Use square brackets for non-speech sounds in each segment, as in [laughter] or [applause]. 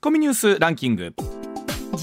コミニュースランキング。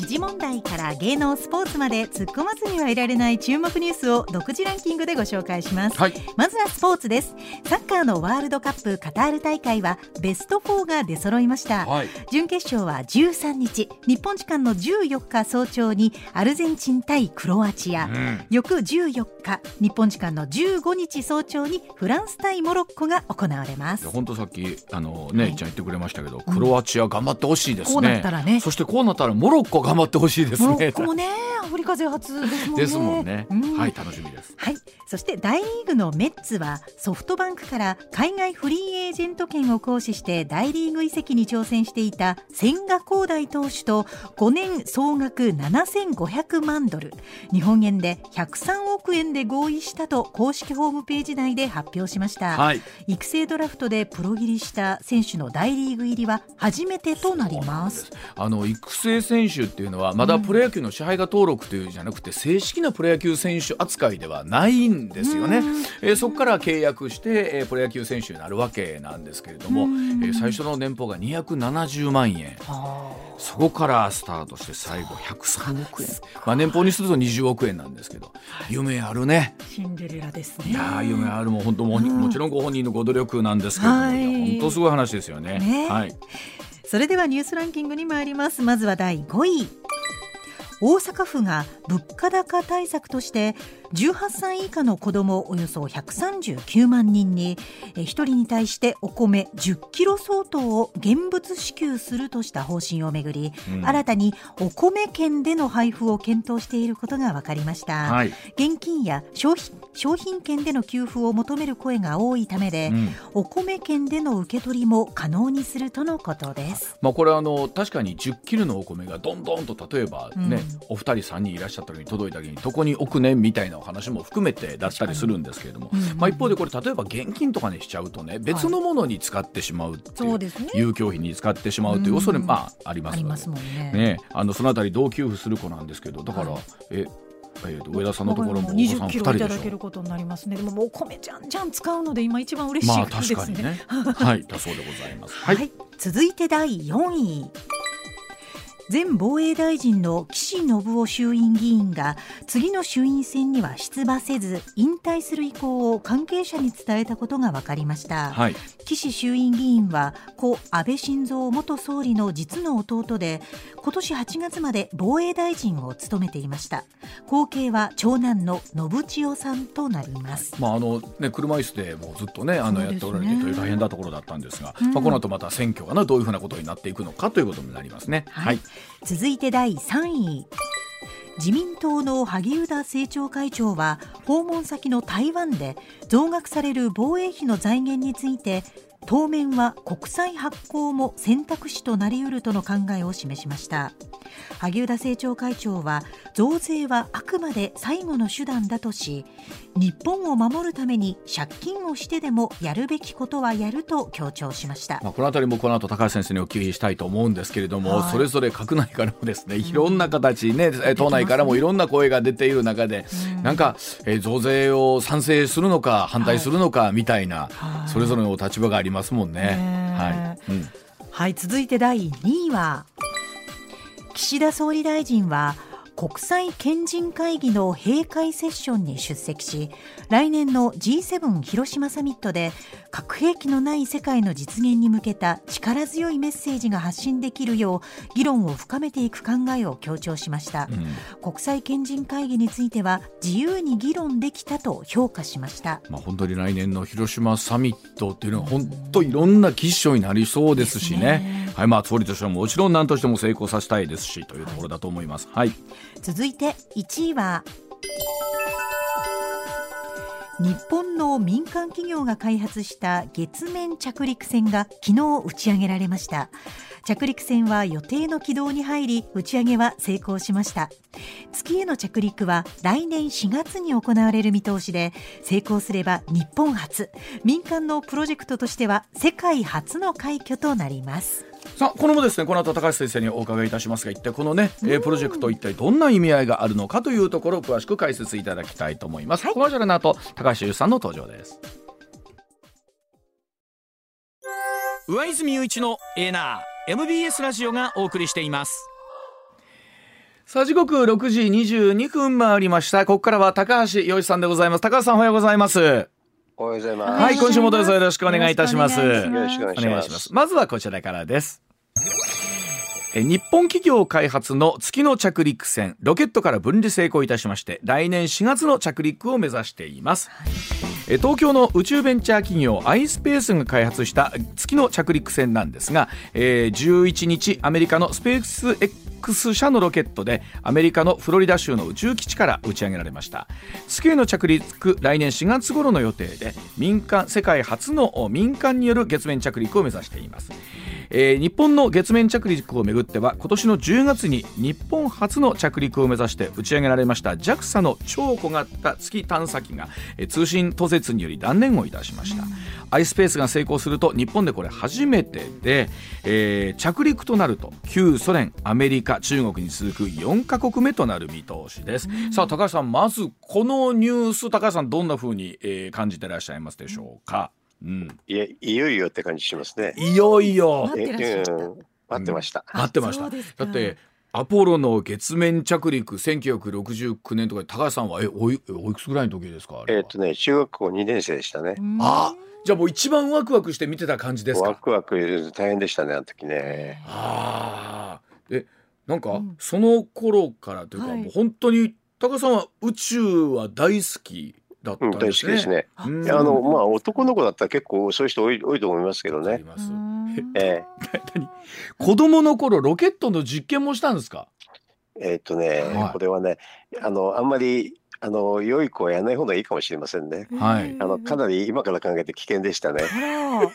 時事問題から芸能スポーツまで突っ込まずにはいられない注目ニュースを独自ランキングでご紹介します、はい。まずはスポーツです。サッカーのワールドカップカタール大会はベスト4が出揃いました、はい。準決勝は13日。日本時間の14日早朝にアルゼンチン対クロアチア、うん。翌14日。日本時間の15日早朝にフランス対モロッコが行われます。本当さっきあのね、ちゃん言ってくれましたけど、クロアチア頑張ってほしいですね。こうなったらね。そしてこうなったらモロッコ頑張ってほしいですね。モロッコもねアフリカ勢初ですもんねんね。うんはい楽しみです。はい、そして大リーグのメッツはソフトバンクから海外フリーエージェント権を行使して大リーグ移籍に挑戦していた千賀滉大投手と5年総額7500万ドル日本円で103億円で合意したと公式ホームページ内で発表しました、はい。育成ドラフトでプロ入りした選手の大リーグ入りは初めてとなりますあの育成選手っていうのはまだプロ野球の支配下登録というじゃなくて正式なプロ野球選手扱いではないんですよね。えーそこから契約して、えープロ野球選手になるわけなんですけれども、えー最初の年俸が270万円。そこからスタートして最後103億円、まあ、年俸にすると20億円なんですけど夢あるね。シンデレラですね。いやー夢ある。もん本当も,、もちろんご本人のご努力なんですけども、はい。本当すごい話ですよね。ね。はい、それではニュースランキングに参ります。まずは第5位。大阪府が物価高対策として18歳以下の子どもおよそ139万人に1人に対してお米10キロ相当を現物支給するとした方針をめぐり、うん。新たにお米券での配布を検討していることが分かりました、はい。現金や商品商品券での給付を求める声が多いためで、うん。お米券での受け取りも可能にするとのことです。まあ、これはあの確かに10キロのお米がどんどんと例えばね、うん。お二人3人いらっしゃった時に届いた時にどこに置くねみたいなお話も含めてだったりするんですけれども、まあ、一方でこれ例えば現金とかにしちゃうとね別のものに使ってしまうっていう、そうですね遊興費に使ってしまうという恐れ、うん。まあ、ありますのでね。ね、あのそのあたりどう給付する子なんですけどだから、はい。ええーと上田さんのところも二さん2十キロいただけることになりますね。でももうお米じゃんじゃん使うので今一番嬉しいまあです。ね。確かにね。はい。だそうでございます。ははい。い、続いて第4位。前防衛大臣の岸信夫衆院議員が次の衆院選には出馬せず引退する意向を関係者に伝えたことが分かりました。はい。岸衆院議員は故安倍晋三元総理の実の弟で今年8月まで防衛大臣を務めていました。後継は長男の信千代さんとなります。まああのね、車椅子でもうずっとねあのやっておられてという大変なところだったんですが、うん。まあ、この後また選挙がなどういうふうなことになっていくのかということになりますね。はい、続いて第3位。自民党の萩生田政調会長は訪問先の台湾で増額される防衛費の財源について当面は国債発行も選択肢となりうるとの考えを示しました。萩生田政調会長は増税はあくまで最後の手段だとし日本を守るために借金をしてでもやるべきことはやると強調しました。まあ、この辺りもこの後高橋先生にお聞きしたいと思うんですけれども、はい。それぞれ閣内からもですねいろんな形ね、え党内からもいろんな声が出ている中で、なんか、えー増税を賛成するのか反対するのかみたいな、はい。それぞれのお立場がありますもんね。ねはい。うん。はい続いて第2位は岸田総理大臣は国際賢人会議の閉会セッションに出席し来年の G7 広島サミットで核兵器のない世界の実現に向けた力強いメッセージが発信できるよう議論を深めていく考えを強調しました、国際賢人会議については自由に議論できたと評価しました。まあ、本当に来年の広島サミットっていうのは本当いろんな吉祥になりそうですしね。ね。はい。まあ、総理としてはもちろん何としても成功させたいですしというところだと思います。はい、続いて1位は日本の民間企業が開発した月面着陸船が昨日打ち上げられました。着陸船は予定の軌道に入り打ち上げは成功しました。月への着陸は来年4月に行われる見通しで成功すれば日本初。民間のプロジェクトとしては世界初の快挙となります。さあこの後ですねこの後高橋先生にお伺いいたしますが一体このね、えープロジェクト一体どんな意味合いがあるのかというところを詳しく解説いただきたいと思います、はい。コマーシャルの後高橋優さんの登場です。上泉雄一のエナー MBS ラジオがお送りしています。さあ時刻6時22分回りました。ここからは高橋洋一さんでございます。高橋さんおはようございますおはようございます。はい今週もどうぞよろしくお願いいたします。よろしくお願いします。お願いします。まずはこちらからです。え日本企業開発の月の着陸船ロケットから分離成功いたしまして来年4月の着陸を目指しています、え東京の宇宙ベンチャー企業 iSpace が開発した月の着陸船なんですが、えー11日アメリカのスペース X 社のロケットでアメリカのフロリダ州の宇宙基地から打ち上げられました。月への着陸来年4月頃の予定で民間世界初の民間による月面着陸を目指しています。えー日本の月面着陸をめぐっては今年の10月に日本初の着陸を目指して打ち上げられました JAXA の超小型月探査機が、えー通信途絶により断念をいたしました、iSpace が成功すると日本でこれ初めてで、えー着陸となると旧ソ連アメリカ中国に続く4カ国目となる見通しです、さあ高橋さんまずこのニュース高橋さんどんな風に、えー感じてらっしゃいますでしょうか、うん、いや、いよいよって感じしますね。いよいよ。待ってました。待ってました。だってアポロの月面着陸1969年とかで高橋さんはえおいおいくつぐらいの時ですか？あれは。えっとね、中学校2年生でしたね。あじゃあもう一番ワクワクして見てた感じですか？ワクワク大変でしたね、あの時ね。ああえなんか、うん。その頃からというか、はい。もう本当に高橋さんは宇宙は大好きだったうんん、大好ですね。きですね。あの、まあ、男の子だったら結構そういう人多い多いと思いますけどね。え [laughs] 何？子供の頃ロケットの実験もしたんですか？ええっとね、はいこれはね、あの、あんまり、あの、良い子はやらない方がいいかもしれませんね。はいあの、かなり今から考えて危険でしたね。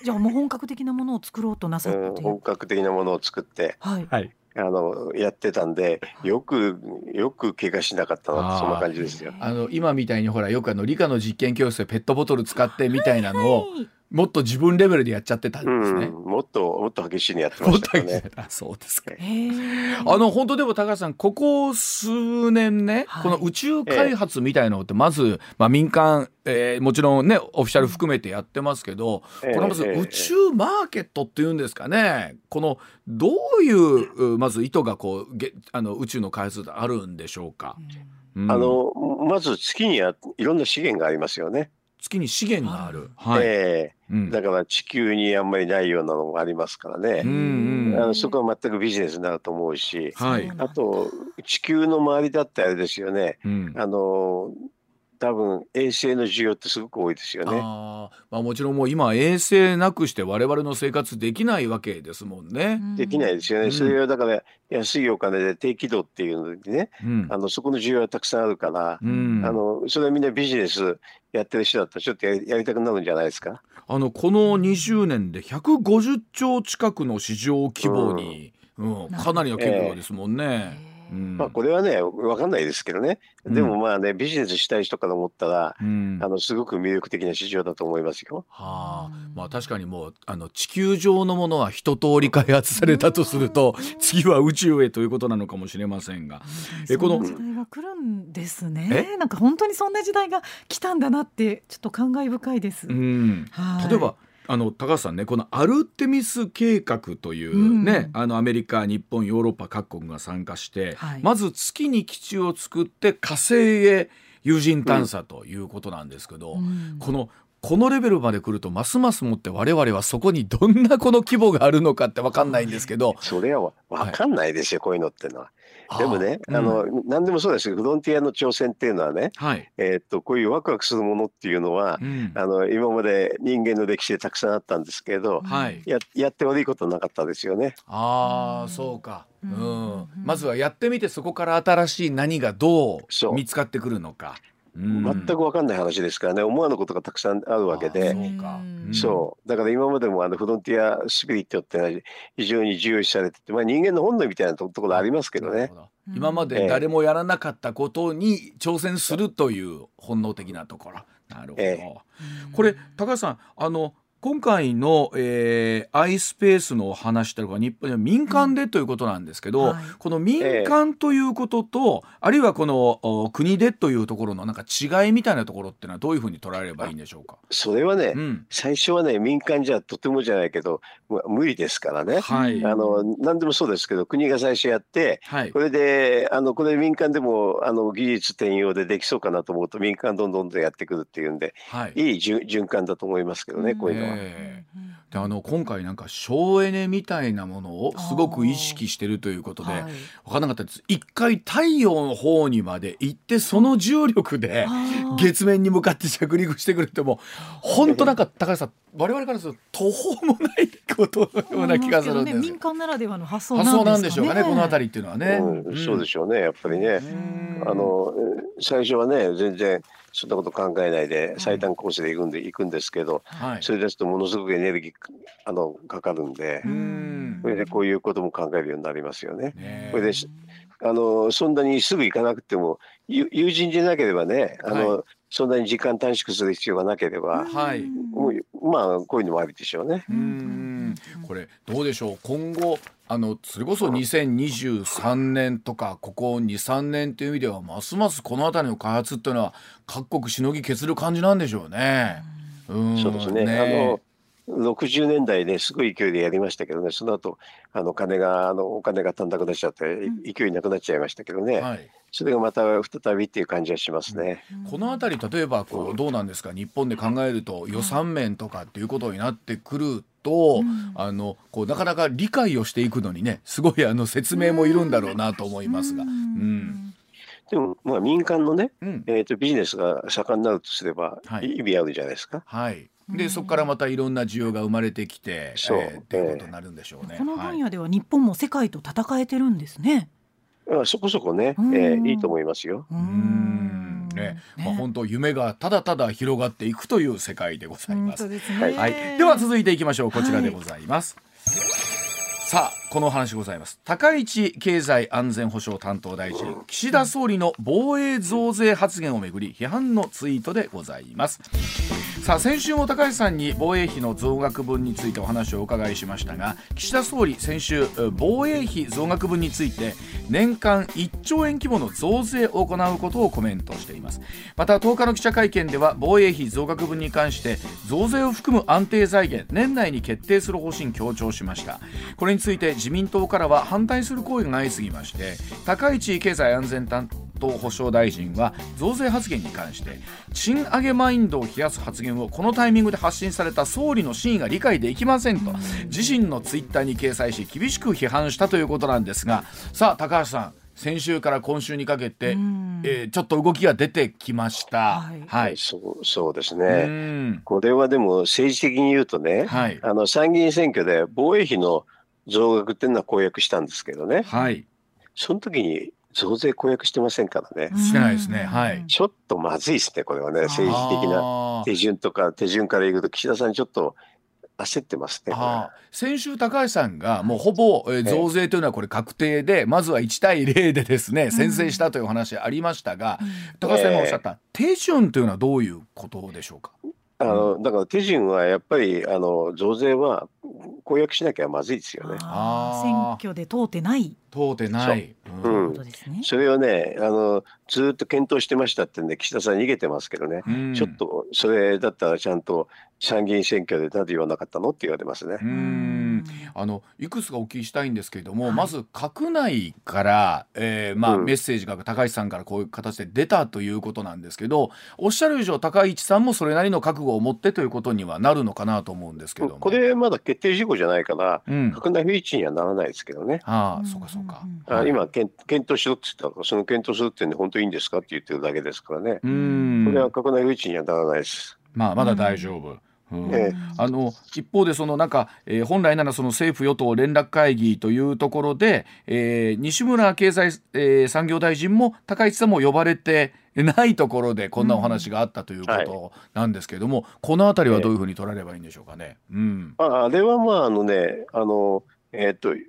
じゃあもう本格的なものを作ろうとなさうん、って、本格的なものを作って、はいはい。あの、やってたんで、[laughs] よく、よく怪我しなかったな、そんな感じですよ。あの今みたいにほらよくあの理科の実験教室でペットボトル使ってみたいなのをはいもっと自分レベルでやっちゃってたんうですね。ん、もっと、もっと激しいにやってまもっとしたよね。あそうですか。あの本当でも高橋さんここ数年ね、はいこの宇宙開発みたいなのってまず、まあ、民間、えーもちろんねオフィシャル含めてやってますけど、ええこれまずええ宇宙マーケットっていうんですかねこのどういううまず意図がこうげあの宇宙の開発であるんでしょうか。うんあの、まず月にはいろんな資源がありますよね。月に資源がある。はい。えうんえだから地球にあんまりないようなのもありますからね。うんうんあのそこは全くビジネスになると思うし、はいあと地球の周りだってあれですよね。うんあの多分衛星の需要ってすごく多いですよね。あーまあ、もちろんもう今衛星なくして我々の生活できないわけですもんね。できないですよね。うんそれはだから安いお金で低軌道っていうのでね、うんあのそこの需要はたくさんあるから、うんあのそれはみんなビジネスやってる人だったらちょっとやりやりたくなるんじゃないですか？あのこの20年で150兆近くの市場規模に、うんかなりの規模ですもんね。うん。まあこれはねわかんないですけどね。でもまあねビジネスしたい人から思ったら、うん。あのすごく魅力的な市場だと思いますよ。はあ、まあ確かにもうあの地球上のものは一通り開発されたとすると次は宇宙へということなのかもしれませんが。ええここのの時代が来るんですね。え？なんか本当にそんな時代が来たんだなってちょっと感慨深いです、うん、はい。例えばあの高橋さんねこのアルテミス計画というね、あのアメリカ日本ヨーロッパ各国が参加して、はい。まず月に基地を作って火星へ有人探査ということなんですけど、うん。このこのレベルまで来るとますますもって我々はそこにどんなこの規模があるのかって分かんないんですけど、それはわわかんないですよ、こういうのってのは。でもね、あーあの、何でもそうですけど、フロンティアの挑戦っていうのはね、はい、えーっと、こういうワクワクするものっていうのはう、ん。あの、今まで人間の歴史でたくさんあったんですけれど、はい、や、やって悪いことなかったですよね。ああそうか、ううん。ん。まずはやってみてそこから新しい何がどう。見つかってくるのか。うん。全くわかんない話ですからね、思わぬことがたくさんあるわけあで、そうか。うん。そう。だから今までもあのフロンティアスピリットっていうのは非常に重要視されてて、まあ人間の本能みたいなとところありますけどね。今まで誰もやらなかったことに挑戦するという本能的なところ。なるほど。えこれ高橋さんあの今回の、えー、アイスペースの話というのは日本では民間でということなんですけど、うんはいこの民間ということと、あるいはこのお国でというところのなんか違いみたいなところっていうのはどういうふうに捉えればいいんでしょうか？それはね、うん、最初はね、民間じゃとてもじゃないけど、ま無理ですからね。はい、あの何でもそうですけど、国が最初やって、はいこ、れで、あのこれ民間でもあの技術転用でできそうかなと思うと、民間どんどんどんやってくるっていうんで、はい。いい循循環だと思いますけどね、こういうのは。ええ。であの今回なんか省エネみたいなものをすごく意識してるということではい。分からなかったです。一回太陽の方にまで行ってその重力で月面に向かって着陸してくるってもう本当なんか高橋さん我々からすると途方もないことのような気がするんですね、民間ならではの発想なんですかね。なんでしょうかねこの辺りっていうのはね。うん、そうでしょうね、やっぱりね。うん。あの最初はね、全然そんなこと考えないで、最短コースで行くんで行くんですけど、はい。それですとものすごくエネルギーあのかかるんでう、ん。それでこういうことも考えるようになりますよね。ねこれでしあのそんなにすぐ行かなくても、友友人でなければね、あの、はそんなに時間短縮する必要がなければ、はい。もうまあこういうのもありでしょうね。うんこれどうでしょう？今後あのそれこそ2023年とかここ23年という意味ではますますこの辺りの開発っていうのは各国しのぎ削る感じなんでしょうね。うん。そうですね。あの60年代ですごい勢いでやりましたけどね、その後あの金があのお金が足んなくなっちゃって、い勢いなくなっちゃいましたけどね、はい、それがまた再びっていう感じはしますね。この辺り例えばこうどうなんですか？日本で考えると予算面とかっていうことになってくると、あのこうなかなか理解をしていくのにねすごいあの説明もいるんだろうなと思いますが。うん。でも、まあ、民間のね、うん。えー、とビジネスが盛んになるとすれば、はい。意味あるじゃないですか。はい、でそこからまたいろんな需要が生まれてきて、そう。えーっていうことになるんでしょうね。このはい。分野では日本も世界と戦えてるんですね。まあ、そこそこね、えうんーいいと思いますよ。うんね、まあ本当夢がただただ広がっていくという世界でござい本ます。すね。はい、では続いていきましょう。こちらでございます。さあこのお話でございます高市経済安全保障担当大臣岸田総理の防衛増税発言をめぐり批判のツイートでございますさあ先週も高橋さんに防衛費の増額分についてお話をお伺いしましたが岸田総理先週防衛費増額分について年間1兆円規模の増税を行うことをコメントしています。また10日の記者会見では防衛費増額分に関して増税を含む安定財源年内に決定する方針強調しました。これについて自民党からは反対する声が相次ぎまして高市経済安全担当保障大臣は増税発言に関して賃上げマインドを冷やす発言をこのタイミングで発信された総理の真意が理解できませんと自身のツイッターに掲載し厳しく批判したということなんですがさあ高橋さん先週から今週にかけて、えーちょっと動きが出てきました。はいはい。そうそうですうね。んこれはでも政治的に言うとね、はい。あの参議院選挙で防衛費の増額っていうのは公約したんですけどね、はい。その時に増税公約してませんからね、してないですね。はい。ちょっとまずいですね、これはね、政治的な手順とか手順からいくと、岸田さん、ちょっと焦ってますね。先週高橋さんがもうほぼ、えー増税というのはこれ確定でまずは1対0でですね先制したというお話ありましたが、高橋さんがおっしゃった手順というのはどういうことでしょうか？あのだから手順はやっぱりあの増税は公約しなきゃまずいですよね。選挙で通ってない。通ってない。そう。うん。ことですね。それをねあの、ずーっと検討してましたってんで、岸田さん逃げてますけどね、うん。ちょっとそれだったらちゃんと参議院選挙でなぜ言わなかったのって言われますね。う。んあのいくつかお聞きしたいんですけれども、はいまず閣内から、えーまあうんメッセージが高市さんからこういう形で出たということなんですけどおっしゃる以上高市さんもそれなりの覚悟を持ってということにはなるのかなと思うんですけども。これまだ決定事項じゃないから、うん、閣内不一致にはならないですけどね。ああそうかそうか。あ今検、検討しろって言ったら、その検討するってんで、本当にいいんですかって言ってるだけですからね。うんこれは閣内不一致にはならないです。まあまだ大丈夫。うん。ええ。あの一方でそのなんか、えー本来ならその政府与党連絡会議というところで、えー西村経済、えー産業大臣も高市さんも呼ばれてないところでこんなお話があったということなんですけれども、このあたりはどういうふうに取られればいいんでしょうかね。うん、まあ、あれはまあ、あのね、あの、えーっと、い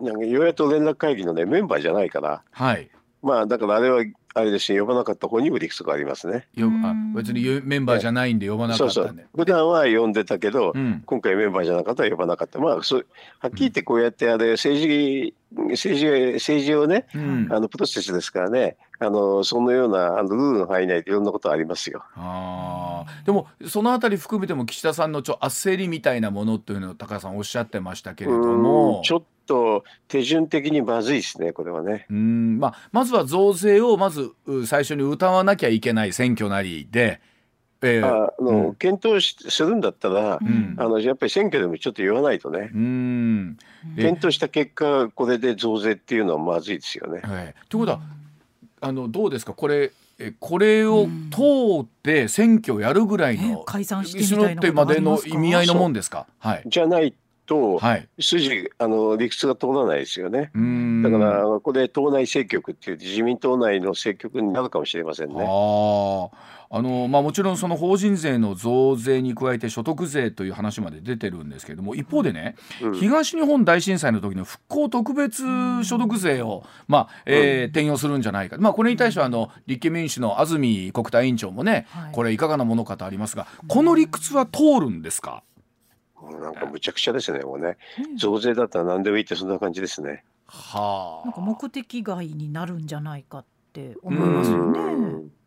なんか与野党連絡会議のね、メンバーじゃないから、はい、まあ、だからあれはあれですね呼ばなかった方にも理屈がありますね。よあうん別にメンバーじゃないんで呼ばなかそうそうったんで。普段は呼んでたけど、うん今回メンバーじゃなかったら呼ばなかった。まあそうはっきり言ってこうやってあれ政治政治政治をねうんあのプロセスですからねあのそのようなあのルールの範囲内でいろんなことありますよ。あーでもそのあたり含めても岸田さんのちょ焦りみたいなものっていうのを高橋さんおっしゃってましたけれどもうんちょっと手順的にまずいですねこれはね。うんまあ、まずは増税をまずう最初に歌わなきゃいけない選挙なりで、えーああの、うん検討しするんだったら、んあのやっぱり選挙でもちょっと言わないとね。うんで検討した結果これで増税っていうのはまずいですよね。えーということはあのどうですか？これえこれを通って選挙やるぐらいの、ね解散してみたいなまでのありますか？意味合いのもんですか？はい。じゃないと、はい。筋あの理屈が通らないですよね。うん。だからこれ党内政局っていう自民党内の政局になるかもしれませんね。あああのまあ、もちろんその法人税の増税に加えて所得税という話まで出てるんですけれども一方でね、うん。東日本大震災の時の復興特別所得税を、まあえー転用するんじゃないか、まあ、これに対してはあの立憲民主の安住国対委員長もね、はい。これいかがなものかとありますがこの理屈は通るんですか、なんかむちゃくちゃですね、もうね。増税だったら何でもいいってそんな感じですね。はなんか目的外になるんじゃないかって思いますよね。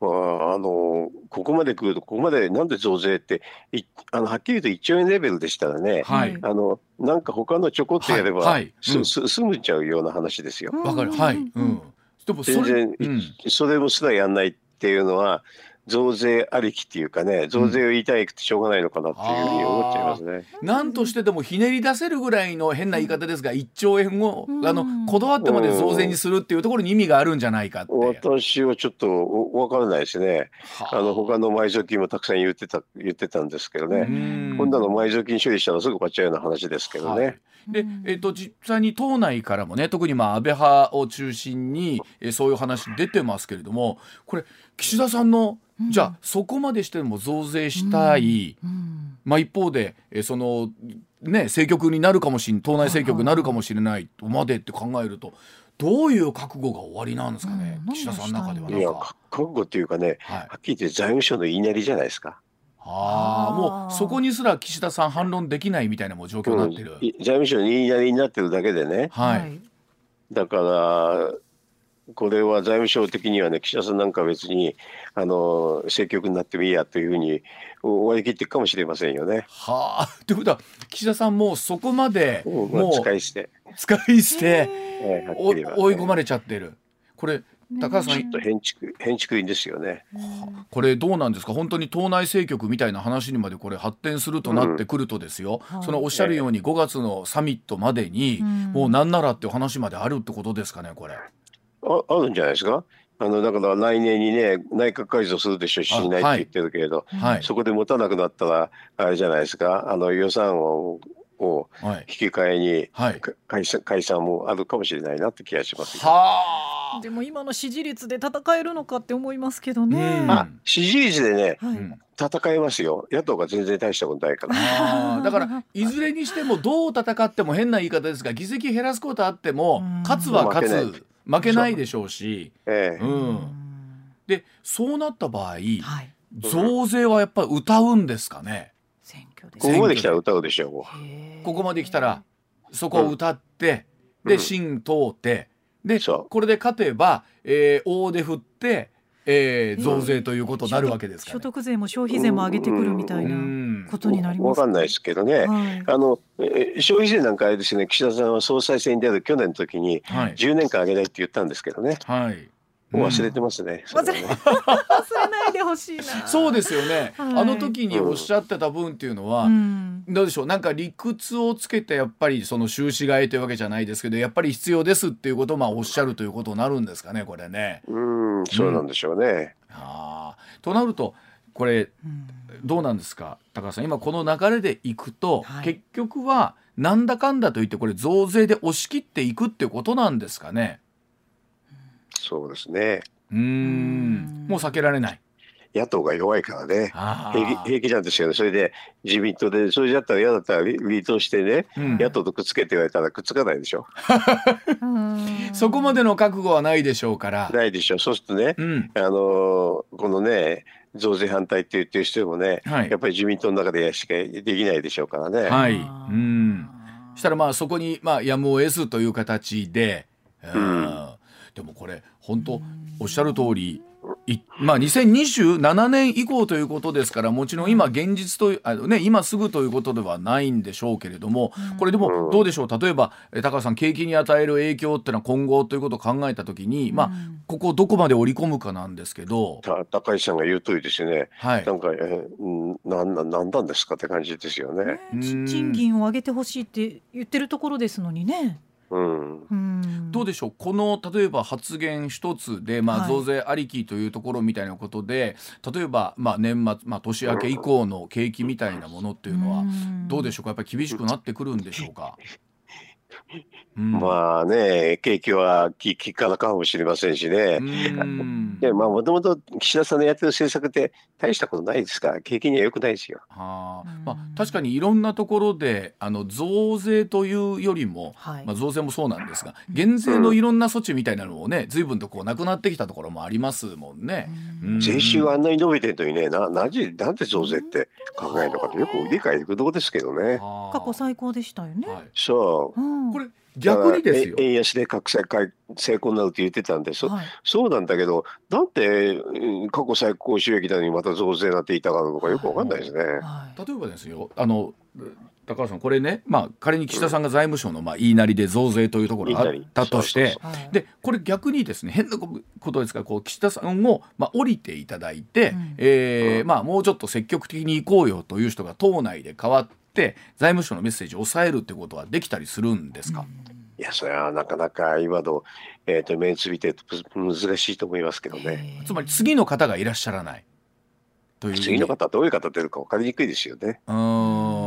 うんまあ、あのここまで来ると、ここまでなんで増税って、いあのはっきり言うと1兆円レベルでしたらね、はい。あのなんか他のちょこっとやれば、はい。はい。すうん。す済むちゃうような話ですよ。わかる。はい、うん、でもそれ全然、うん。それもすらやんないっていうのは、増税ありきっていうかね、増税を言いたいくてしょうがないのかなっていうふうに思っちゃいますね。何としてでもひねり出せるぐらいの変な言い方ですが1兆円をうんあのこだわってまで増税にするっていうところに意味があるんじゃないかって。私はちょっとわからないですね。あの他の埋蔵金もたくさん言ってた言ってたんですけどね。うんこんなの埋蔵金処理したらすぐ終わっちゃうような話ですけどね。はいでえっと実際に党内からもね特にまあ安倍派を中心にえそういう話出てますけれどもこれ岸田さんの、じゃあそこまでしても増税したい、うん。まあ、一方でえそのね政局になるかもしれない党内政局になるかもしれないとまでって考えるとどういう覚悟が終わりなんですかね、うん。岸田さんの中ではいなんか。やか覚悟っていうかね、はい。はっきり言って財務省の言いなりじゃないですか。ああもうそこにすら岸田さん反論できないみたいなもう状況になってる。うんい財務省の言いなりになってるだけでね。はい、だからこれは財務省的にはね岸田さんなんか別にあの政局になってもいいやというふうに割り切っていくかもしれませんよね。はあということは岸田さんもうそこまでうんまあもう使い捨て、使い捨てえ追い込まれちゃってる。これ高橋さんちょっと変築変築員ですよね。これどうなんですか？本当に党内政局みたいな話にまでこれ発展するとなってくるとですよ、はいそのおっしゃるように5月のサミットまでにうんもうなんならっていう話まであるってことですかねこれ。ああるんじゃないですか？あのだから来年にね内閣改造するでしょしあないって言ってるけれど、はいそこで持たなくなったらあれじゃないですか？あの予算ををはい引き換えにはい。か解散解散もあるかもしれないなって気がします。はあ。でも今の支持率で戦えるのかって思いますけどね。うんあ支持率でねはい。うん。戦えますよ。野党が全然大したことないから。だからいずれにしてもどう戦っても変な言い方ですが議席減らすことあってもうん。勝つは勝負けない。つ負けないでしょうし。ええ。うん。でそうなった場合はい。増税はやっぱり歌うんですかね？選挙でここまで来たら歌うでしょう。ここまで来たらそこを歌って、うん。で新通ってでこれで勝てば、えー、大で振って、えー増税ということになるわけですから、所得税も消費税も上げてくるみたいなうん。ことになりますわかんないですけどね。はい。あのえー消費税なんかあれですね。岸田さんは総裁選に出る去年の時にはい。10年間上げないって言ったんですけどね。はいもう忘れてますね。それはね忘れないでほしいな。[laughs] そうですよね、はいあの時におっしゃってた分っていうのは、うん。どうでしょうなんか理屈をつけてやっぱりその収支替えというわけじゃないですけどやっぱり必要ですっていうことをまあおっしゃるということになるんですかねこれね。うんそうなんでしょうね。あーとなるとこれうんどうなんですか高橋さん？今この流れでいくと、はい結局はなんだかんだと言ってこれ増税で押し切っていくってことなんですかね？そうですね。うーんうんもう避けられない。野党が弱いからね平気平気なんですよねそれで自民党でそれだったら嫌だったら離離党してね、うん野党とくっつけって言われたらくっつかないでしょ [laughs] そこまでの覚悟はないでしょうから。ないでしょそうするとね、うん。あのーこのね増税反対って言ってる人もね、はいやっぱり自民党の中でしかできないでしょうからね。はい。うん。したらまあそこにまあやむを得ずという形で、うんでもこれ本当おっしゃる通り。いまあ、2027年以降ということですからもちろん今現実とあの、ね、今すぐということではないんでしょうけれどもこれでもどうでしょう？例えばえ高橋さん景気に与える影響っていうのは今後ということを考えた時に、まあ、ここをどこまで織り込むかなんですけど、た高市さんが言う通りですよね。はいな、んか、えーうんなんなんなんなんですかって感じですよね。うん賃金を上げてほしいって言ってるところですのにね。うん。うん。どうでしょう？この例えば発言一つで、まあ、はい。増税ありきというところみたいなことで、例えば、まあ、年末、まあ、年明け以降の景気みたいなものっていうのはん。どうでしょうか？やっぱり厳しくなってくるんでしょうか？うんまあね、景気はききからかもしれませんしね。うんでまあもともと岸田さんのやってる政策って大したことないですから、景気には良くないですよ。はあうんまあ、確かにいろんなところであの増税というよりも、はいまあ、増税もそうなんですが減税のいろんな措置みたいなのもね随分とこうなくなってきたところもありますもんね。うん税収があんなに伸びてるのにね、ななぜなんで増税って考えるのかってよく理解不能ですけどね。はあ過去最高でしたよね。はいそう。うんこれ逆にですよ。円安で格差改成功になるって言ってたんで、そはい。そうなんだけど、なんでうん過去最高収益なのにまた増税なんて言いたがるのかよくわかんないですね。はい。例えばですよあの高橋さんこれね、まあ、仮に岸田さんが財務省のまあ言いなりで増税というところがあったとしてでこれ逆にですね変なことですからこう岸田さんを、まあ、降りていただいて、うん。えーまあ、もうちょっと積極的に行こうよという人が党内で変わって財務省のメッセージを抑えるってことはできたりするんですか、いや、それはなかなか今の、えー、とメンツ見てると難しいと思いますけどね。つまり次の方がいらっしゃらないという次の方、どういう方出るか分かりにくいですよね。うーん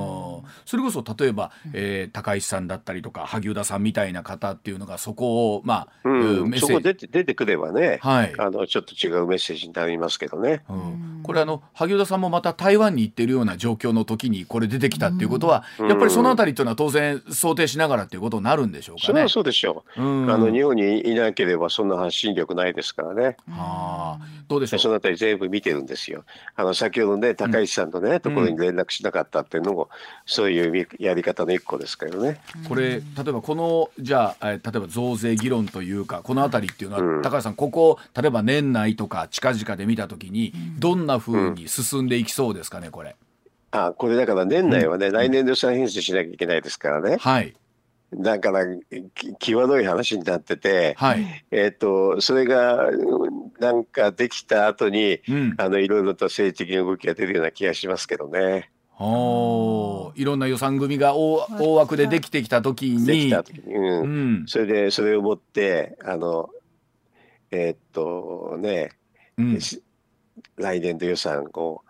それこそ例えば、えー高石さんだったりとか萩生田さんみたいな方っていうのがそこをまあ、うん、メッセージ。そこ出て出てくればね、はい。あのちょっと違うメッセージになりますけどね。うん、これあの萩生田さんもまた台湾に行ってるような状況の時にこれ出てきたっていうことは、うん。やっぱりそのあたりっていうのは当然想定しながらっていうことになるんでしょうかね。それは。そうでしょう。うん。あの日本にいなければそんな発信力ないですからね。はあ。どうでしょう？そのあたり全部見てるんですよ。あの先ほどね、高市さんのね、ところに連絡しなかったっていうのも、そういうやり方の一個ですけどね。これ例えばこのじゃあ、えー例えば増税議論というかこのあたりっていうのは、うん高橋さんここ例えば年内とか近々で見た時にどんな風に進んでいきそうですかねこれ？あこれだから年内はね、来年度予算編成しなきゃいけないですからね。はいだから、き際どい話になってて、はい。えっ、と、それが、うんなんかできた後に、うん。あの、いろいろと政治的な動きが出るような気がしますけどね。おーいろんな予算組が大大枠でできてきた時に。できた時に。うんうん。それで、それをもって、あの、えーっとね、うん。し来年度予算を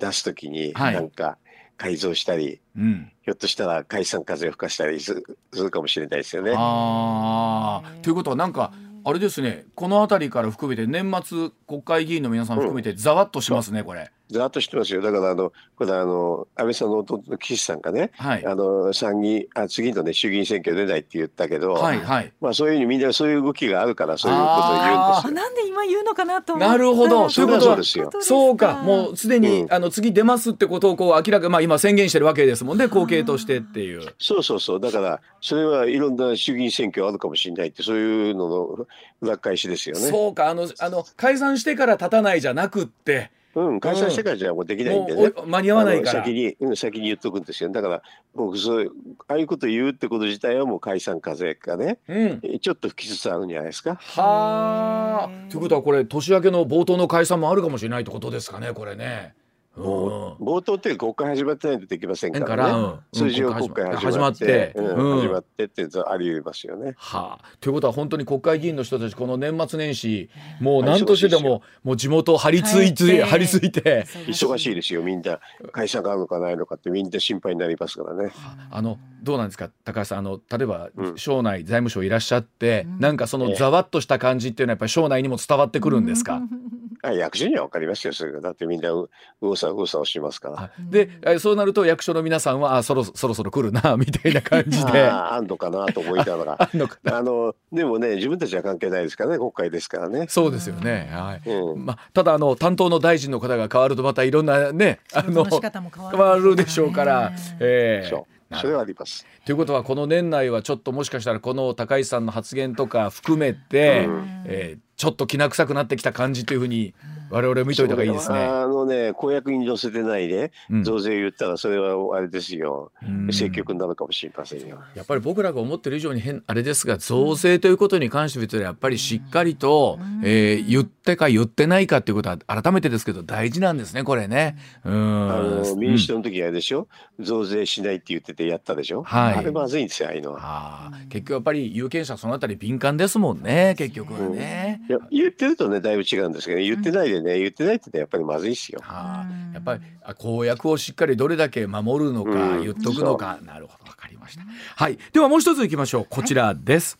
出すときに、はいなんか改造したり、うん。ひょっとしたら解散風を吹かしたりするするかもしれないですよね。ああ。ということはなんかあれですねこの辺りから含めて年末国会議員の皆さん含めてざわっとしますねこれ。ざーっとしてますよ。だから、あの、これあの、安倍さんの弟の岸さんがね、はい。あの、参議あ、次のね、衆議院選挙出ないって言ったけど、はいはい。まあそういうふうにみんなそういう動きがあるから、そういうことを言うんあですよ。なんで今言うのかなと思ったなるほどそういうことですよそうかもうすでに、うんあの次出ますってことをこう明らかまあ今宣言してるわけですもんね後継としてっていう。そうそうそう。だから、それはいろんな衆議院選挙あるかもしれないって、そういうのの裏返しですよね。そうかあのあの解散してから立たないじゃなくってうん、解散してからじゃもうできないんもでね。間に合わないから先に、うん、先に言っとくんですよ。だから、僕そういう、ああいうこと言うってこと自体はもう解散風がね、うんえちょっと吹きつつあるんじゃないですか。はあということはこれ年明けの冒頭の解散もあるかもしれないってことですかねこれね。もう冒頭って国会始まってないとできませんだかね。かららうん通常国会始まって始まってってあり得ますよね。はあ、ということは本当に国会議員の人たちこの年末年始もう何としてでももう地元を張り付いて、はい張り付いて。忙しいですよ、みんな。会社があるのかないのかってみんな心配になりますからね。あ。のどうなんですか？高橋さんあの例えばうん。省内財務省いらっしゃって、うん。なんかそのざわっとした感じっていうのはやっぱり省内にも伝わってくるんですか、[laughs] あ役所には分かりますよ、それが。だってみんなう右往左右往左往しますから。あでえそうなると役所の皆さんはあそろそろそろ来るな [laughs] みたいな感じで。[laughs] ああ、あんのかなと思いながら。あんのかあのでもね、自分たちは関係ないですからね、国会ですからね。そうですよね。はい。うん。まあ、ただあの担当の大臣の方が変わるとまたいろんなねあのの仕方も変わる変わるでしょうから、ねええ。そう、それはあります。ということはこの年内はちょっともしかしたらこの高市さんの発言とか含めて、うん。えーちょっときな臭くなってきた感じというふうに我々見といた方がいいですね。あのね、公約に載せてないね、うん。増税言ったら、それはあれですよ、うん。政局になるかもしれませんよ。やっぱり僕らが思ってる以上に変あれですが増税ということに関してはやっぱりしっかりと、えー言ってか言ってないかっていうことは改めてですけど大事なんですねこれね。うん。あの民主うん党の時あれでしょ、増税しないって言っててやったでしょ、はい。あれまずいんですよ、ああいうのは。結局やっぱり有権者そのあたり敏感ですもんね結局はね。いや言ってるとね、だいぶ違うんですけど、言ってないでね、言ってないってねやっぱりまずいですよ。はあうん。やっぱりあ公約をしっかりどれだけ守るのか、うん。言っとくのか。なるほどわかりました。はい。ではもう一ついきましょう。こちらです。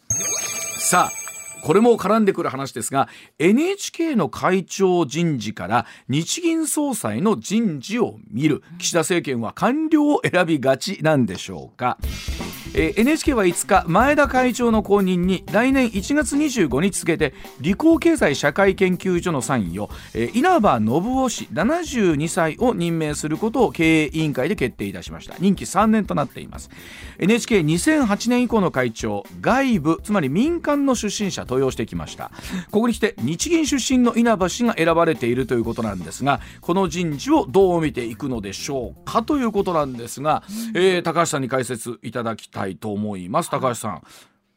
さあこれも絡んでくる話ですが NHK の会長人事から日銀総裁の人事を見る。岸田政権は官僚を選びがちなんでしょうか、えー NHK は5日前田会長の後任に来年1月25日付で理工経済社会研究所の参与、えー稲葉信夫氏72歳を任命することを経営委員会で決定いたしました。任期3年となっています。NHK2008 年以降の会長外部つまり民間の出身者登用してきました。ここに来て日銀出身の稲葉氏が選ばれているということなんですがこの人事をどう見ていくのでしょうかということなんですが、えー高橋さんに解説いただきたいと思います。高橋さん、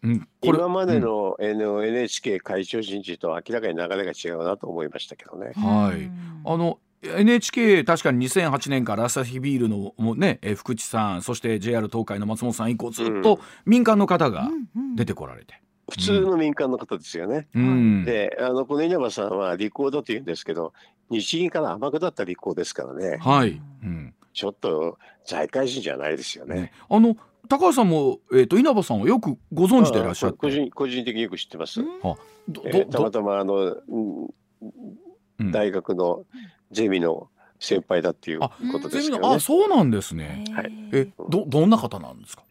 うん、これ今までの,、NHK 会長人事と明らかに流れが違うなと思いましたけどね。はい。あの NHK 確かに2008年からアサヒビールのもうねえー福地さんそして JR 東海の松本さん以降ずっと民間の方が出てこられて、普通の民間の方ですよね。うん。であのこの稲葉さんは利口だと言うんですけど日銀から天下だった利口ですからね。はい、うん。ちょっと財界人じゃないですよね。ね、あの高橋さんも、えー、と稲葉さんはよくご存知でいらっしゃってあ個人個人的によく知ってます。あどえーたまどたまあの、うんうん大学のゼミの先輩だっていうあことですけどね。あそうなんですね。はいえどどんな方なんですか？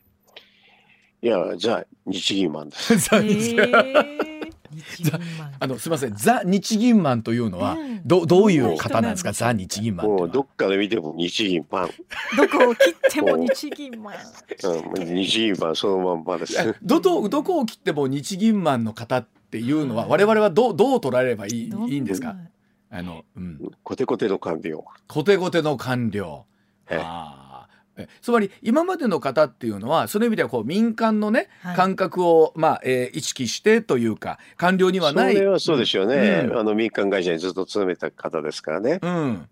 いやザ日銀マンです。[laughs] あのすみません。ザ日銀マンというのはうん。どどういう方なんですか？ザ日銀マンもうどっかで見ても日銀マン、どこを切っても日銀マン。うん、日銀マンそのまんまです。えどどどこを切っても日銀マンの方っていうのは我々はどうどう捉えればいいいいんですか？あのうん。コテコテの官僚。コテコテの官僚。ええ。あーえつまり今までの方っていうのはその意味ではこう民間のね、はい感覚を、まあえー意識してというか官僚にはそない。れはそうでしょうね、うんあの民間会社にずっと勤めた方ですからね。うん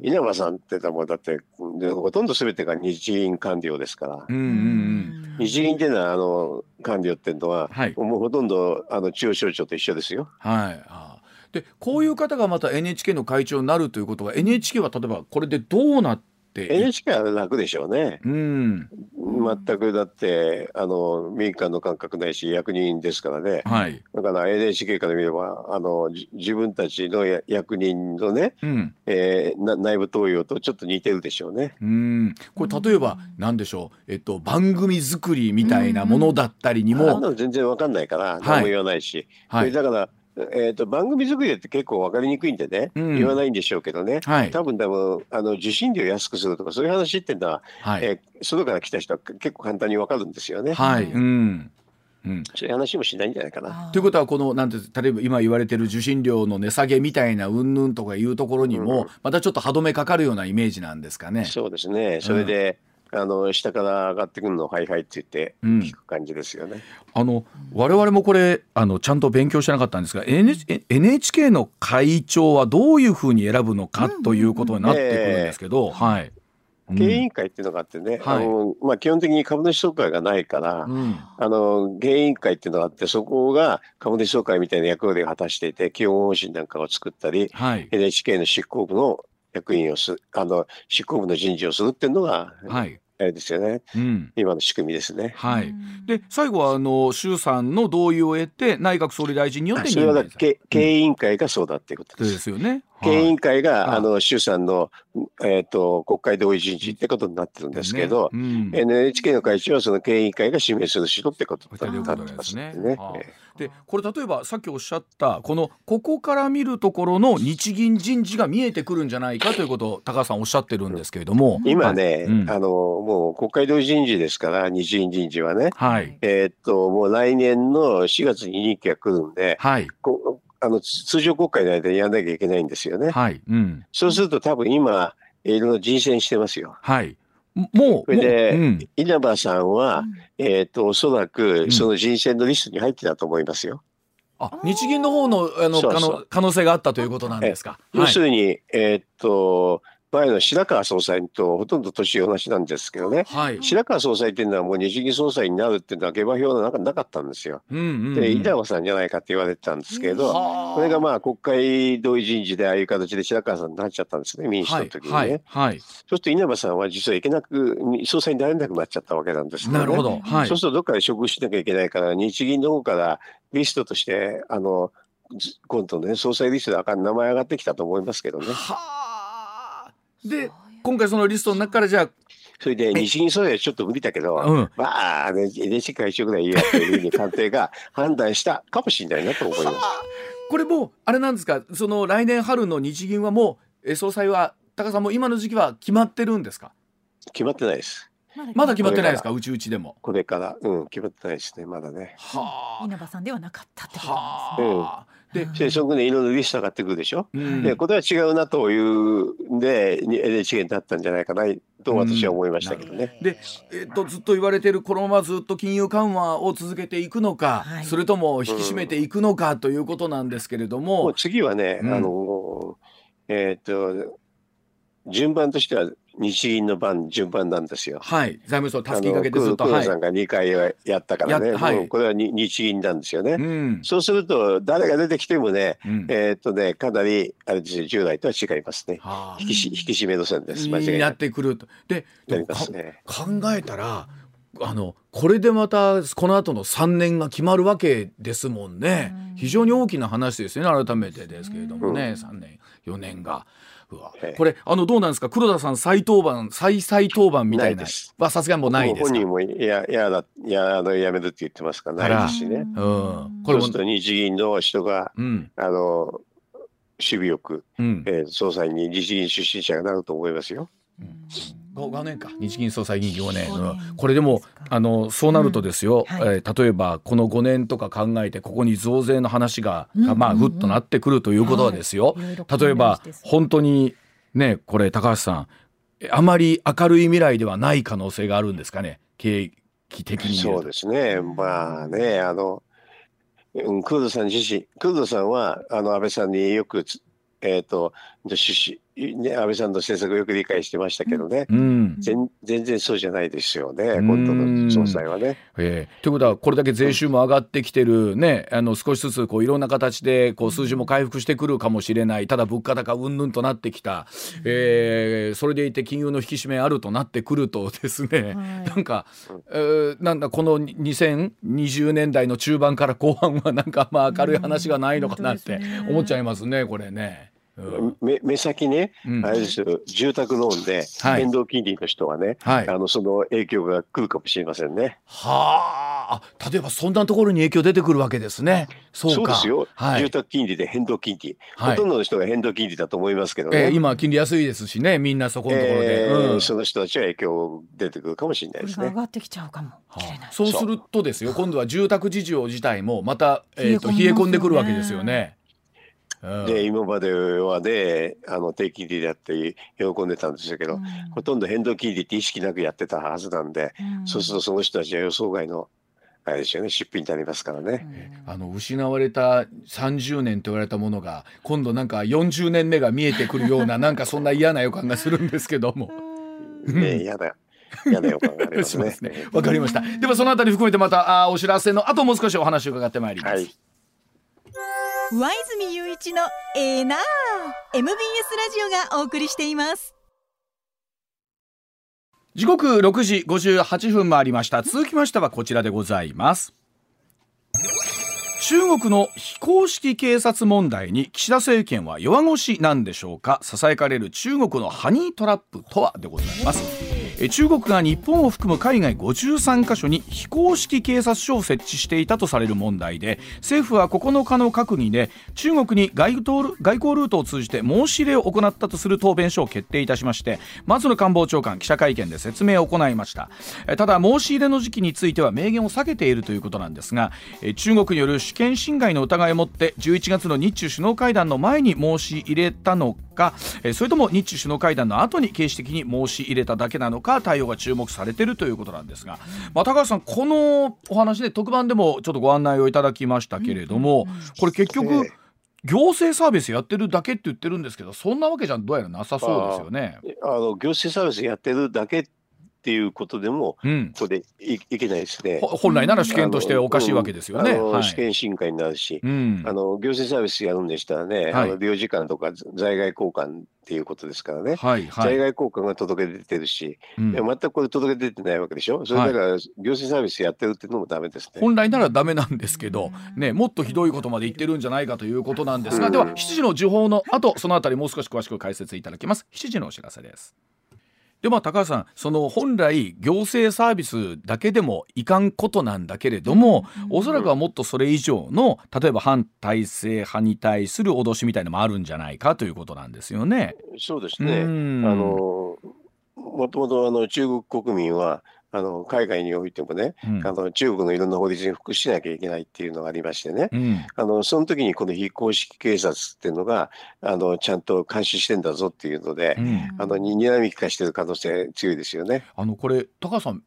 稲葉さんって言ったらもうだってでほとんど全てが日銀官僚ですから。うんうんうん日銀っていうのはあの官僚っていうのは、はいもうほとんどあの中央省庁と一緒ですよ。はいでこういう方がまた NHK の会長になるということは NHK は例えばこれでどうなってい NHK は楽でしょうね。うん。全くだってあの民間の感覚ないし役人ですからね。はい。だから NHK から見ればあのじ自分たちのや役人のね、うん。えーな内部登用とちょっと似てるでしょうね。うん。これ例えば何でしょう、えっと、番組作りみたいなものだったりにあも、の全然わかんないからはい。何も言わないし、はい。それだから、えー、と番組作りって結構わかりにくいんでね、うん。言わないんでしょうけどね、はい。多分多分あの受信料安くするとかそういう話っていうのは、はい、えー外から来た人は結構簡単にわかるんですよね。はい、うん。うん、そういう話もしないんじゃないかな。ということはこのなんて例えば今言われてる受信料の値下げみたいな云々とかいうところにも、うん。またちょっと歯止めかかるようなイメージなんですかね。そうですね。それで、あの下から上がってくるのをはいはいって言ってうん聞く感じですよね。あの我々もこれあのちゃんと勉強してなかったんですが NH NHK の会長はどういうふうに選ぶのかということになってくるんですけど、はい。うん経営委員会っていうのがあってね、はいあのまあ、基本的に株主総会がないから、うんあの経営委員会っていうのがあってそこが株主総会みたいな役割を果たしていて基本方針なんかを作ったりはい。NHK の執行部の役員をすあの執行部の人事をするっていうのが、はい。あれですよねうん今の仕組みですね。はい、で最後はあの衆参の同意を得て内閣総理大臣によってそれは経経営委員会がそうだっていうことれです。ですよね。経営委員会が、はい。あの衆参の、えー、と国会同意人事ってことになってるんですけど、ねうん、NHK の会長はその経営委員会が指名する人ってことになってますですねね。はあえでこれ例えばさっきおっしゃったこのここから見るところの日銀人事が見えてくるんじゃないかということを高橋さんおっしゃってるんですけれども、今ね、うん。あのもう国会同意人事ですから日銀人事はね、はい。えーっともう来年の4月に任期が来るんで、はい。こあの通常国会の間にやらなきゃいけないんですよね。はい。うん。そうすると多分今いろいろ人選してますよ。はい。もうそれでもううん。稲葉さんは、えーっとおそらくその人選のリストに入ってたと思いますよ。あ。日銀の方のあのそうそう。可能可能性があったということなんですか？要するるに、えーっと前の白川総裁とほとんど年同じなんですけどね。はい、白川総裁っていうのはもう日銀総裁になるっていうのは下馬評の中なかったんですよ。うんうんうん、で稲葉さんじゃないかって言われてたんですけど、はあ。これがまあ国会同意人事でああいう形で白川さんになっちゃったんですね民主党の時にね。はい。はい。はい、そうすると稲葉さんは実はいけなく総裁になれなくなっちゃったわけなんですね、なるほど、はい。そうするとどっかで処遇しなきゃいけないから日銀の方からリストとしてあのず今度ね総裁リストで赤名前上がってきたと思いますけどね。はあで今回そのリストの中からじゃそれで日銀総裁はちょっと無理だけど、あ、うん、まあ、ね、NHK 会長ぐらいいいやというふうに官邸が判断したかもしれないなと思います。[laughs] これもうあれなんですかその来年春の日銀はもうえ総裁は高さんも今の時期は決まってるんですか？決まってないです。まだ決まってない。ですか？うちうちでも。これから、うん、決まってないですね、まだね。はあ。稲葉さんではなかったってことはあ、で、で、そこでいろいろリスト上がってくるでしょ。うんで、これは違うなというんで、に NHK になったんじゃないかなと私は思いましたけどね。で、えっとずっと言われてるこのままずっと金融緩和を続けていくのか、はいそれとも引き締めていくのかということなんですけれども、もう次はね、うんあの、えっ、と、順番としては日銀の番、順番なんですよ。はい財務省たあすきかけてずっとはい黒田さんが2回はやったからね、やはいこれはに日銀なんですよね。うんそうすると、誰が出てきてもね、うんえっ、とね、かなり、あれですよ従来とは違いますね。はあ引きし引き締め路線です。間違いになっ。てくるとでなすね。考えたらあのこれでまたこの後の3年が決まるわけですもんね、非常に大きな話ですよね改めてですけれどもね、3年4年が。これあのどうなんですか？黒田さん再登板再再登板みたいな。はさすがにもうないです本人もいやいやだいやあのやめるって言ってますからないですしね。うん、これも日銀の人がうん。あの守備よく、うん。えー総裁に日銀出身者がなると思いますよ。5年か。日銀総裁任期5年、これでもあのそうなるとですよ、うん。はい。えー例えばこの5年とか考えてここに増税の話が、うん。うんうんまあふっとなってくるということはですよ、はい例えば本当にねこれ高橋さんえあまり明るい未来ではない可能性があるんですかね？景気的にそうですね。まあね、あの、うん、クードさん自身、クードさんは、あの、安倍さんによくつ、えっ、と、趣旨、ね、安倍さんの政策をよく理解してましたけどね。うん。全全然そうじゃないですよね、ん。今度の総裁はね。えーということはこれだけ税収も上がってきてるねあの少しずつこういろんな形でこう数字も回復してくるかもしれない。ただ物価高うんぬんとなってきた、えーそれでいて金融の引き締めあるとなってくるとですね、はい。なんか、えーなんだこの2020年代の中盤から後半はなんかまあ明るい話がないのかなって思っちゃいますねこれね。うん。目目先ね、うん。あれですよ、住宅ローンではい。変動金利の人はね、はい。あのその影響が来るかもしれませんね。はあ。例えばそんなところに影響出てくるわけですね。そうか。ですよ、はい。住宅金利で変動金利、はい。ほとんどの人が変動金利だと思いますけどね。えー今金利安いですしねみんなそこのところで、えーうん。その人たちは影響出てくるかもしれないですね。上。がってきちゃうかもしれない。そうするとですよ今度は住宅事情自体もまた、えー、と冷え冷え込んでくるわけですよね。うんで今まではねあの低金利であって喜んでたんですけど、うんほとんど変動金利って意識なくやってたはずなんで、うんそうするとその人たちは予想外のあれですよね出費になりますからね。あの失われた30年と言われたものが今度なんか40年目が見えてくるような [laughs] なんかそんな嫌な予感がするんですけども。ね嫌だ嫌な予感がありますね [laughs] します。ね。わかりました。ではそのあたり含めてまたあお知らせの後もう少しお話を伺ってまいります。はい。上泉雄一のエーナー。MBS ラジオがお送りしています。時刻6時58分回りました。続きましてはこちらでございます。中国の非公式警察問題に岸田政権は弱腰なんでしょうか。囁かれる中国のハニートラップとはでございます。中国が日本を含む海外53カ所に非公式警察署を設置していたとされる問題で政府は9日の閣議で中国に外交ルートを通じて申し入れを行ったとする答弁書を決定いたしまして松野官房長官記者会見で説明を行いました。ただ申し入れの時期については明言を避けているということなんですが中国による主権侵害の疑いをもって11月の日中首脳会談の前に申し入れたのかそれとも日中首脳会談の後に形式的に申し入れただけなのか対応が注目されているということなんですが、まあ、高橋さん、このお話で特番でもちょっとご案内をいただきましたけれども、これ結局、行政サービスやってるだけって言ってるんですけど、そんなわけじゃどうやらなさそうですよね。あの行政サービスやってるだけっていうことでも、うん、これいいけないですね。本来なら主権としておかしいわけですよね。はい、主権侵害になるし、うん、あの行政サービスやるんでしたらね、はい、あの領事館とか在外交換っていうことですからね、はいはい、在外交換が届け出てるし、うん、全くこれ届け出てないわけでしょ、それだから行政サービスやってるっていうのもだめですね。本来ならだめなんですけど、ね、もっとひどいことまで言ってるんじゃないかということなんですが、では7時の時報の後そのあたりもう少し詳しく解説いただきます。7時のお知らせです。でまあ高橋さんその本来行政サービスだけでもいかんことなんだけれども、うん、おそらくはもっとそれ以上の例えば反体制派に対する脅しみたいなのもあるんじゃないかということなんですよね。そうですね。あのもともとあの中国国民はあの海外においてもね、うん、あの中国のいろんな法律に服しなきゃいけないっていうのがありましてね、うん、あのその時にこの非公式警察っていうのがあのちゃんと監視してんだぞっていうので、うん、あのにらみ利かしてる可能性強いですよね。あのこれ高さん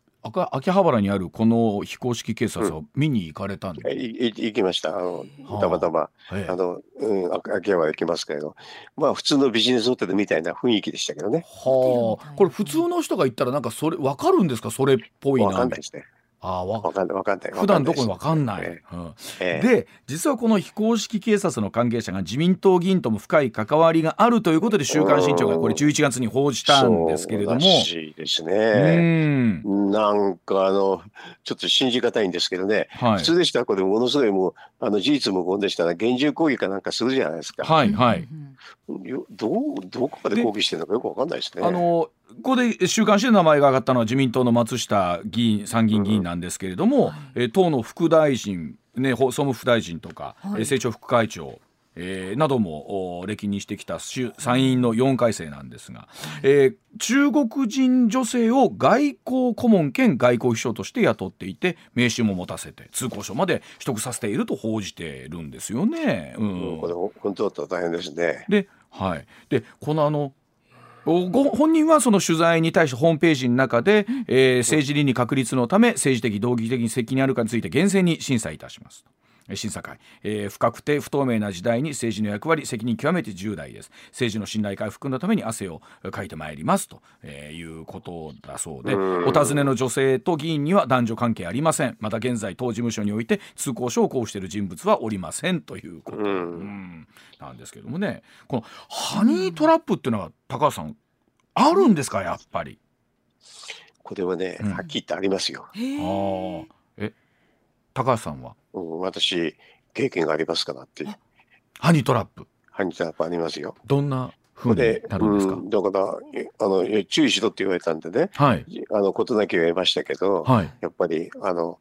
秋葉原にあるこの非公式警察を見に行かれたんで、うん、行きました。あの、たまたま、あの、うん、秋葉原行きますけど。まあ普通のビジネスホテルみたいな雰囲気でしたけどね。はあ。これ普通の人が行ったらなんかそれ分かるんですか？それっぽいな分かんないですねあわかんないわかんない。普段どこにわかんない、うん。えー、で実はこの非公式警察の関係者が自民党議員とも深い関わりがあるということで「週刊新潮」がこれ11月に報じたんですけれども。そうですね。なんかあのちょっと信じがたいんですけどね、はい、普通でしたらこれものすごいもうあの事実無根でしたら厳重抗議かなんかするじゃないですか。はいはいどうどこまで抗議してるのかよくわかんないですね。あのここで週刊誌で名前が挙がったのは自民党の松下議員参議院議員なんですけれども、うん、党の副大臣、ね、総務副大臣とか、はい、政調副会長えー、なども歴任してきた参院の4回生なんですが、えー、中国人女性を外交顧問兼外交秘書として雇っていて名刺も持たせて通行証まで取得させていると報じてるんですよね。うん、これ本当だったら大変ですね。で,、はい、でこのあのご本人はその取材に対してホームページの中で、えー、政治倫理確立のため政治的道義的に責任あるかについて厳正に審査いたします審査会、えー、不確定不透明な時代に政治の役割責任極めて重大です。政治の信頼回復のために汗をかいてまいりますと、えー、いうことだそうで。お尋ねの女性と議員には男女関係ありません。また現在当事務所において通行証を交付している人物はおりませんということ、うん、なんですけどもね。このハニートラップっていうのは高橋さんあるんですか？やっぱり。これはね、うん、はっきり言ってありますよ。高橋さんは？うん、私経験がありますからって。ハニートラップ。ハニートラップありますよ。どんなふうになるんですか、うん、だからあの注意しろって言われたんでね、はい、あの事なきを得ましたけど、はい、やっぱりあの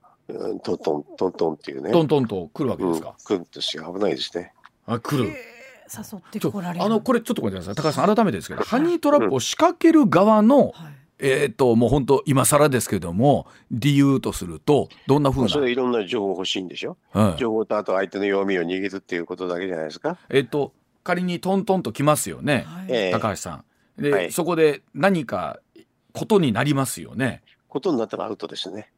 トントントントンっていうね。トントンと来るわけですか、うん、来るんですよ。危ないですね。あ来る。誘ってこられる。あのこれちょっとごめんなさい。高橋さん改めてですけど、ハニートラップを仕掛ける側の、はいえっ、ー、ともう本当今更ですけども理由とするとどんなふうなそれいろんな情報欲しいんでしょ、はい、情報とあと相手の弱みを握るっていうことだけじゃないですか？えっ、ー、と仮にトントンときますよね、はい、高橋さん。で、はい、そこで何かことになりますよね。ことになったらアウトですね。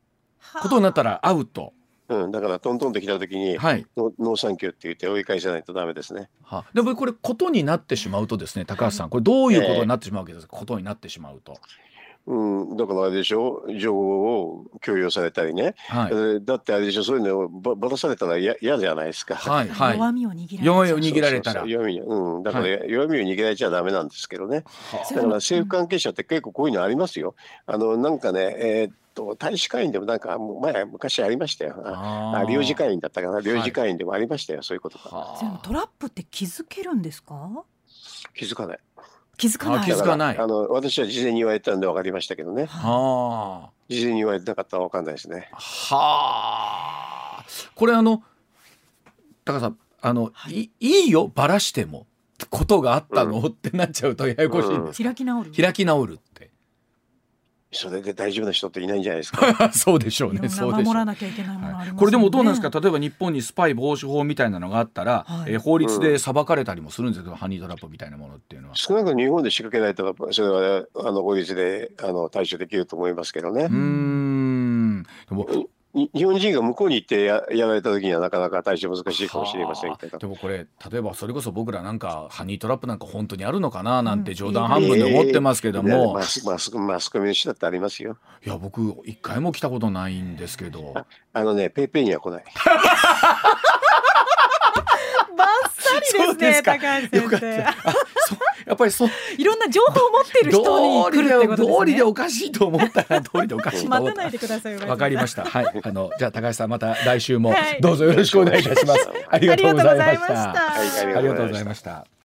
ことになったらアウト。うん、だからトントンと来た時に、はい、ノーサンキューって言って追い返さないとダメですね。はあ、でもこれことになってしまうとですね高橋さんこれどういうことになってしまうわけですか、ことになってしまうと。うん、だからあれでしょ？情報を共有されたりね、はい。えーだってあれでしょ？そういうのをばばらされたら嫌嫌じゃないですか。はいはい。弱みを握られ弱みを握られたら。そうそうそう。弱みうん、だから、は弱みを握られちゃダメなんですけどね。それだから政府関係者って結構こういうのありますよ。あのなんかね、えーっと大使館員でもなんかもう前昔ありましたよ。あ領事館員だったかな？領事館員でもありましたよ、そういうことが。トラップって気づけるんですか？気づかない。あ気づかない。気づかない。あの私は事前に言われたんで分かりましたけどね。はあ。事前に言われてなかったら分かんないですね。はあ。これあの高さんあの、い、いいよばらしても。ことがあったの、ってなっちゃうとややこしい。ん。です、開き直る。開き直るってそれで大丈夫な人っていないんじゃないですか。[laughs] そうでしょうね。そうでしょう。守らなきゃいけないものありますもんね、これでもどうなんですか？例えば日本にスパイ防止法みたいなのがあったら、はい。えー法律で裁かれたりもするんですけど、ハニートラップみたいなものっていうのは。少なくとも日本で仕掛けられたらそれはあの法律であの対処できると思いますけどね。うー。ん。でもに日本人が向こうに行ってややられた時にはなかなか対処難しいかもしれませんけど。はあ。でもこれ例えばそれこそ僕らなんかハニートラップなんか本当にあるのかななんてうん冗談半分で思ってますけども、マスマスマスコミの人だってありますよ。いや僕一回も来たことないんですけど。[laughs] あのねペイペイには来ない。[laughs] バッサリですね [laughs] 高橋よか先った。生やっぱりそう [laughs] いろんな情報を持ってる人に来るってことですね通りでおかしいと思ったら [laughs] 通りでおかしいと思った待たないでくださいよわかりました。はい、[laughs] あのじゃあ高橋さんまた来週もはいどうぞよろしくお願いいたします。ありがとうございました。ありがとうございました。